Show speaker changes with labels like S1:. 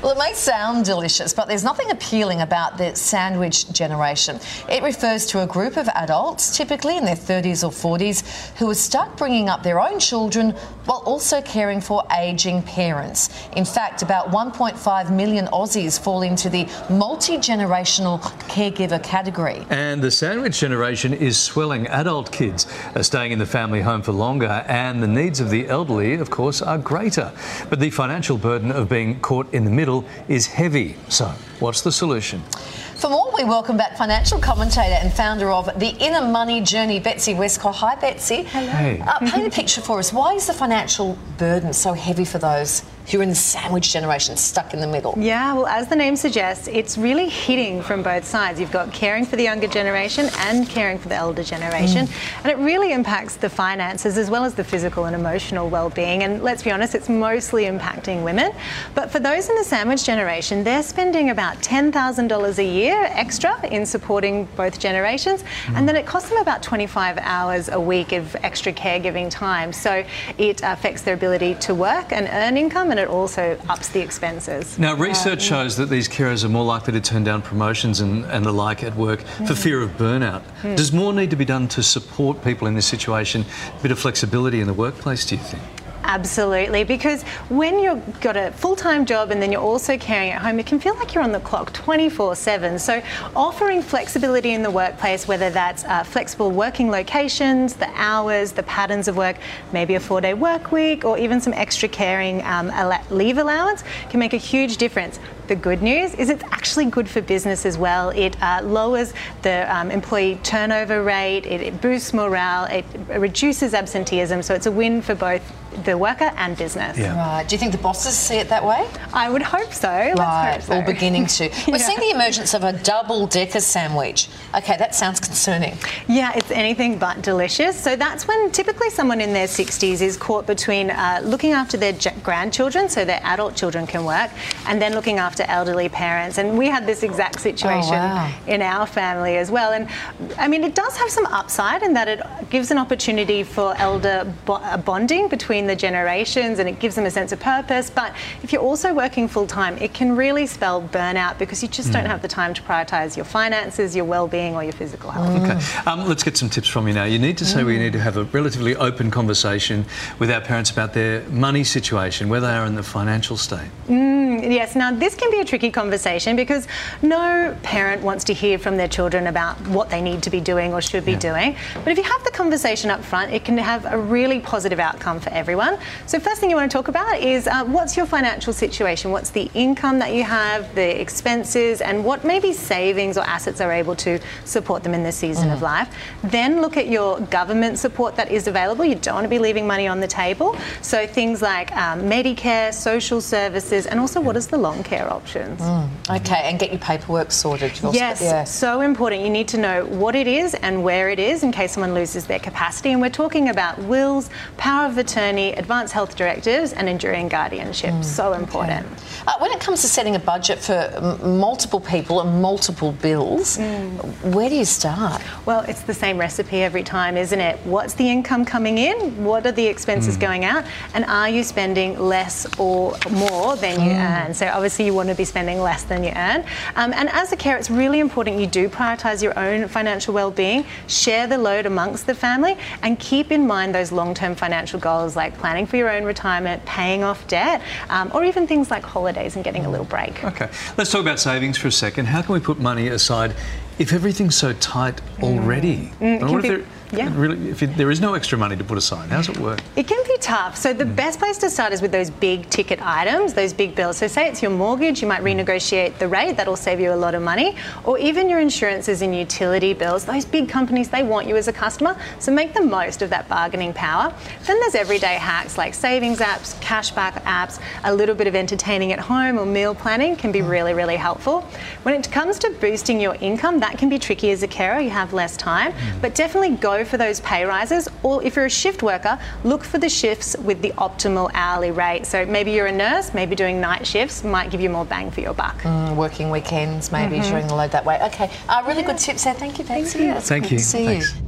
S1: Well, it may sound delicious, but there's nothing appealing about the sandwich generation. It refers to a group of adults, typically in their 30s or 40s, who are stuck bringing up their own children while also caring for ageing parents. In fact, about 1.5 million Aussies fall into the multi generational caregiver category.
S2: And the sandwich generation is swelling. Adult kids are staying in the family home for longer, and the needs of the elderly, of course, are greater. But the financial burden of being caught in the middle is heavy. So, what's the solution?
S1: For more, we welcome back financial commentator and founder of The Inner Money Journey, Betsy Westcott. Hi, Betsy.
S2: Hello. Hey.
S1: Uh, paint a picture for us. Why is the financial burden so heavy for those who are in the sandwich generation, stuck in the middle?
S3: Yeah, well, as the name suggests, it's really hitting from both sides. You've got caring for the younger generation and caring for the elder generation. Mm. And it really impacts the finances as well as the physical and emotional well-being. And let's be honest, it's mostly impacting women. But for those in the sandwich generation, they're spending about $10,000 a year extra in supporting both generations, mm. and then it costs them about 25 hours a week of extra caregiving time. So it affects their ability to work and earn income, and it also ups the expenses.
S2: Now, research yeah. shows that these carers are more likely to turn down promotions and, and the like at work mm. for fear of burnout. Mm. Does more need to be done to support people in this situation? A bit of flexibility in the workplace, do you think?
S3: Absolutely, because when you've got a full time job and then you're also caring at home, it can feel like you're on the clock 24 7. So, offering flexibility in the workplace, whether that's uh, flexible working locations, the hours, the patterns of work, maybe a four day work week, or even some extra caring um, leave allowance, can make a huge difference. The good news is it's actually good for business as well. It uh, lowers the um, employee turnover rate, it, it boosts morale, it reduces absenteeism, so it's a win for both the worker and business.
S1: Yeah. Right. Do you think the bosses see it that way?
S3: I would hope so.
S1: Right.
S3: Hope so.
S1: Or beginning to. We're seeing the emergence of a double decker sandwich. Okay, that sounds concerning.
S3: Yeah, it's anything but delicious. So that's when typically someone in their 60s is caught between uh, looking after their grandchildren, so their adult children can work, and then looking after elderly parents. And we had this exact situation oh, wow. in our family as well. And I mean, it does have some upside in that it gives an opportunity for elder bonding between the generations and it gives them a sense of purpose. But if you're also working full time, it can really spell burnout because you just mm. don't have the time to prioritise your finances, your well-being, or your physical health.
S2: Mm. Okay, um, let's get some tips from you now. You need to say mm. we need to have a relatively open conversation with our parents about their money situation, where they are in the financial state.
S3: Mm, yes. Now this can be a tricky conversation because no parent wants to hear from their children about what they need to be doing or should be yeah. doing. But if you have the conversation up front, it can have a really positive outcome for everyone everyone. So first thing you want to talk about is uh, what's your financial situation? What's the income that you have, the expenses, and what maybe savings or assets are able to support them in this season mm. of life. Then look at your government support that is available. You don't want to be leaving money on the table. So things like um, Medicare, social services, and also what is the long care options.
S1: Mm. Okay, and get your paperwork sorted.
S3: Yes, yeah. so important. You need to know what it is and where it is in case someone loses their capacity. And we're talking about wills, power of attorney, advanced health directives, and enduring guardianship. Mm, so important. Okay.
S1: Uh, when it comes to setting a budget for m- multiple people and multiple bills, mm. where do you start?
S3: Well, it's the same recipe every time, isn't it? What's the income coming in? What are the expenses mm. going out? And are you spending less or more than you mm. Earn? So obviously you want to be spending less than you earn. Um, and as a carer, it's really important you do prioritise your own financial well-being, share the load amongst the family, and keep in mind those long-term financial goals like planning for your own retirement, paying off debt, um, or even things like holidays and getting a little break.
S2: Okay, let's talk about savings for a second. How can we put money aside if everything's so tight already? Mm. Mm, yeah. Really, if there is no extra money to put aside, how does it work?
S3: It can be tough. So the mm. best place to start is with those big ticket items, those big bills. So say it's your mortgage, you might renegotiate the rate. That'll save you a lot of money. Or even your insurances and utility bills. Those big companies, they want you as a customer. So make the most of that bargaining power. Then there's everyday hacks like savings apps, cashback apps, a little bit of entertaining at home or meal planning can be mm. really, really helpful. When it comes to boosting your income, that can be tricky as a carer. You have less time. Mm. But definitely go for those pay rises, or if you're a shift worker, look for the shifts with the optimal hourly rate. So maybe you're a nurse, maybe doing night shifts might give you more bang for your buck.
S1: Mm, working weekends, maybe mm-hmm. sharing the load that way. Okay, uh, really yeah. good tips there. Thank you, Betsy.
S2: Thank you. Thank you. See Thanks. you.